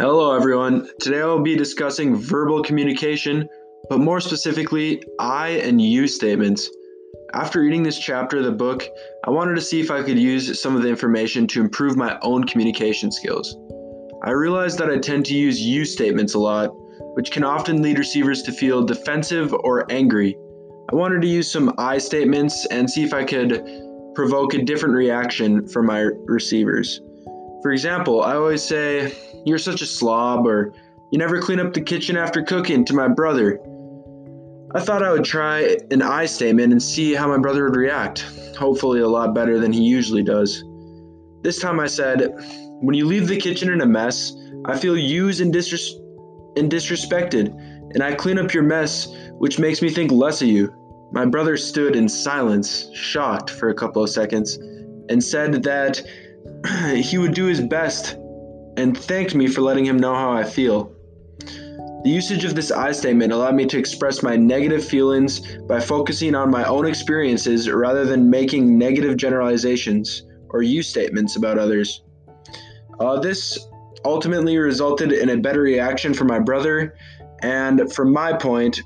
Hello, everyone. Today I will be discussing verbal communication, but more specifically, I and you statements. After reading this chapter of the book, I wanted to see if I could use some of the information to improve my own communication skills. I realized that I tend to use you statements a lot, which can often lead receivers to feel defensive or angry. I wanted to use some I statements and see if I could provoke a different reaction from my receivers. For example, I always say, You're such a slob, or You never clean up the kitchen after cooking to my brother. I thought I would try an I statement and see how my brother would react, hopefully, a lot better than he usually does. This time I said, When you leave the kitchen in a mess, I feel used and, disres- and disrespected, and I clean up your mess, which makes me think less of you. My brother stood in silence, shocked for a couple of seconds, and said that he would do his best and thanked me for letting him know how I feel. The usage of this I statement allowed me to express my negative feelings by focusing on my own experiences rather than making negative generalizations or you statements about others. Uh, this ultimately resulted in a better reaction from my brother, and from my point,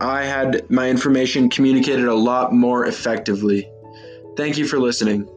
I had my information communicated a lot more effectively. Thank you for listening.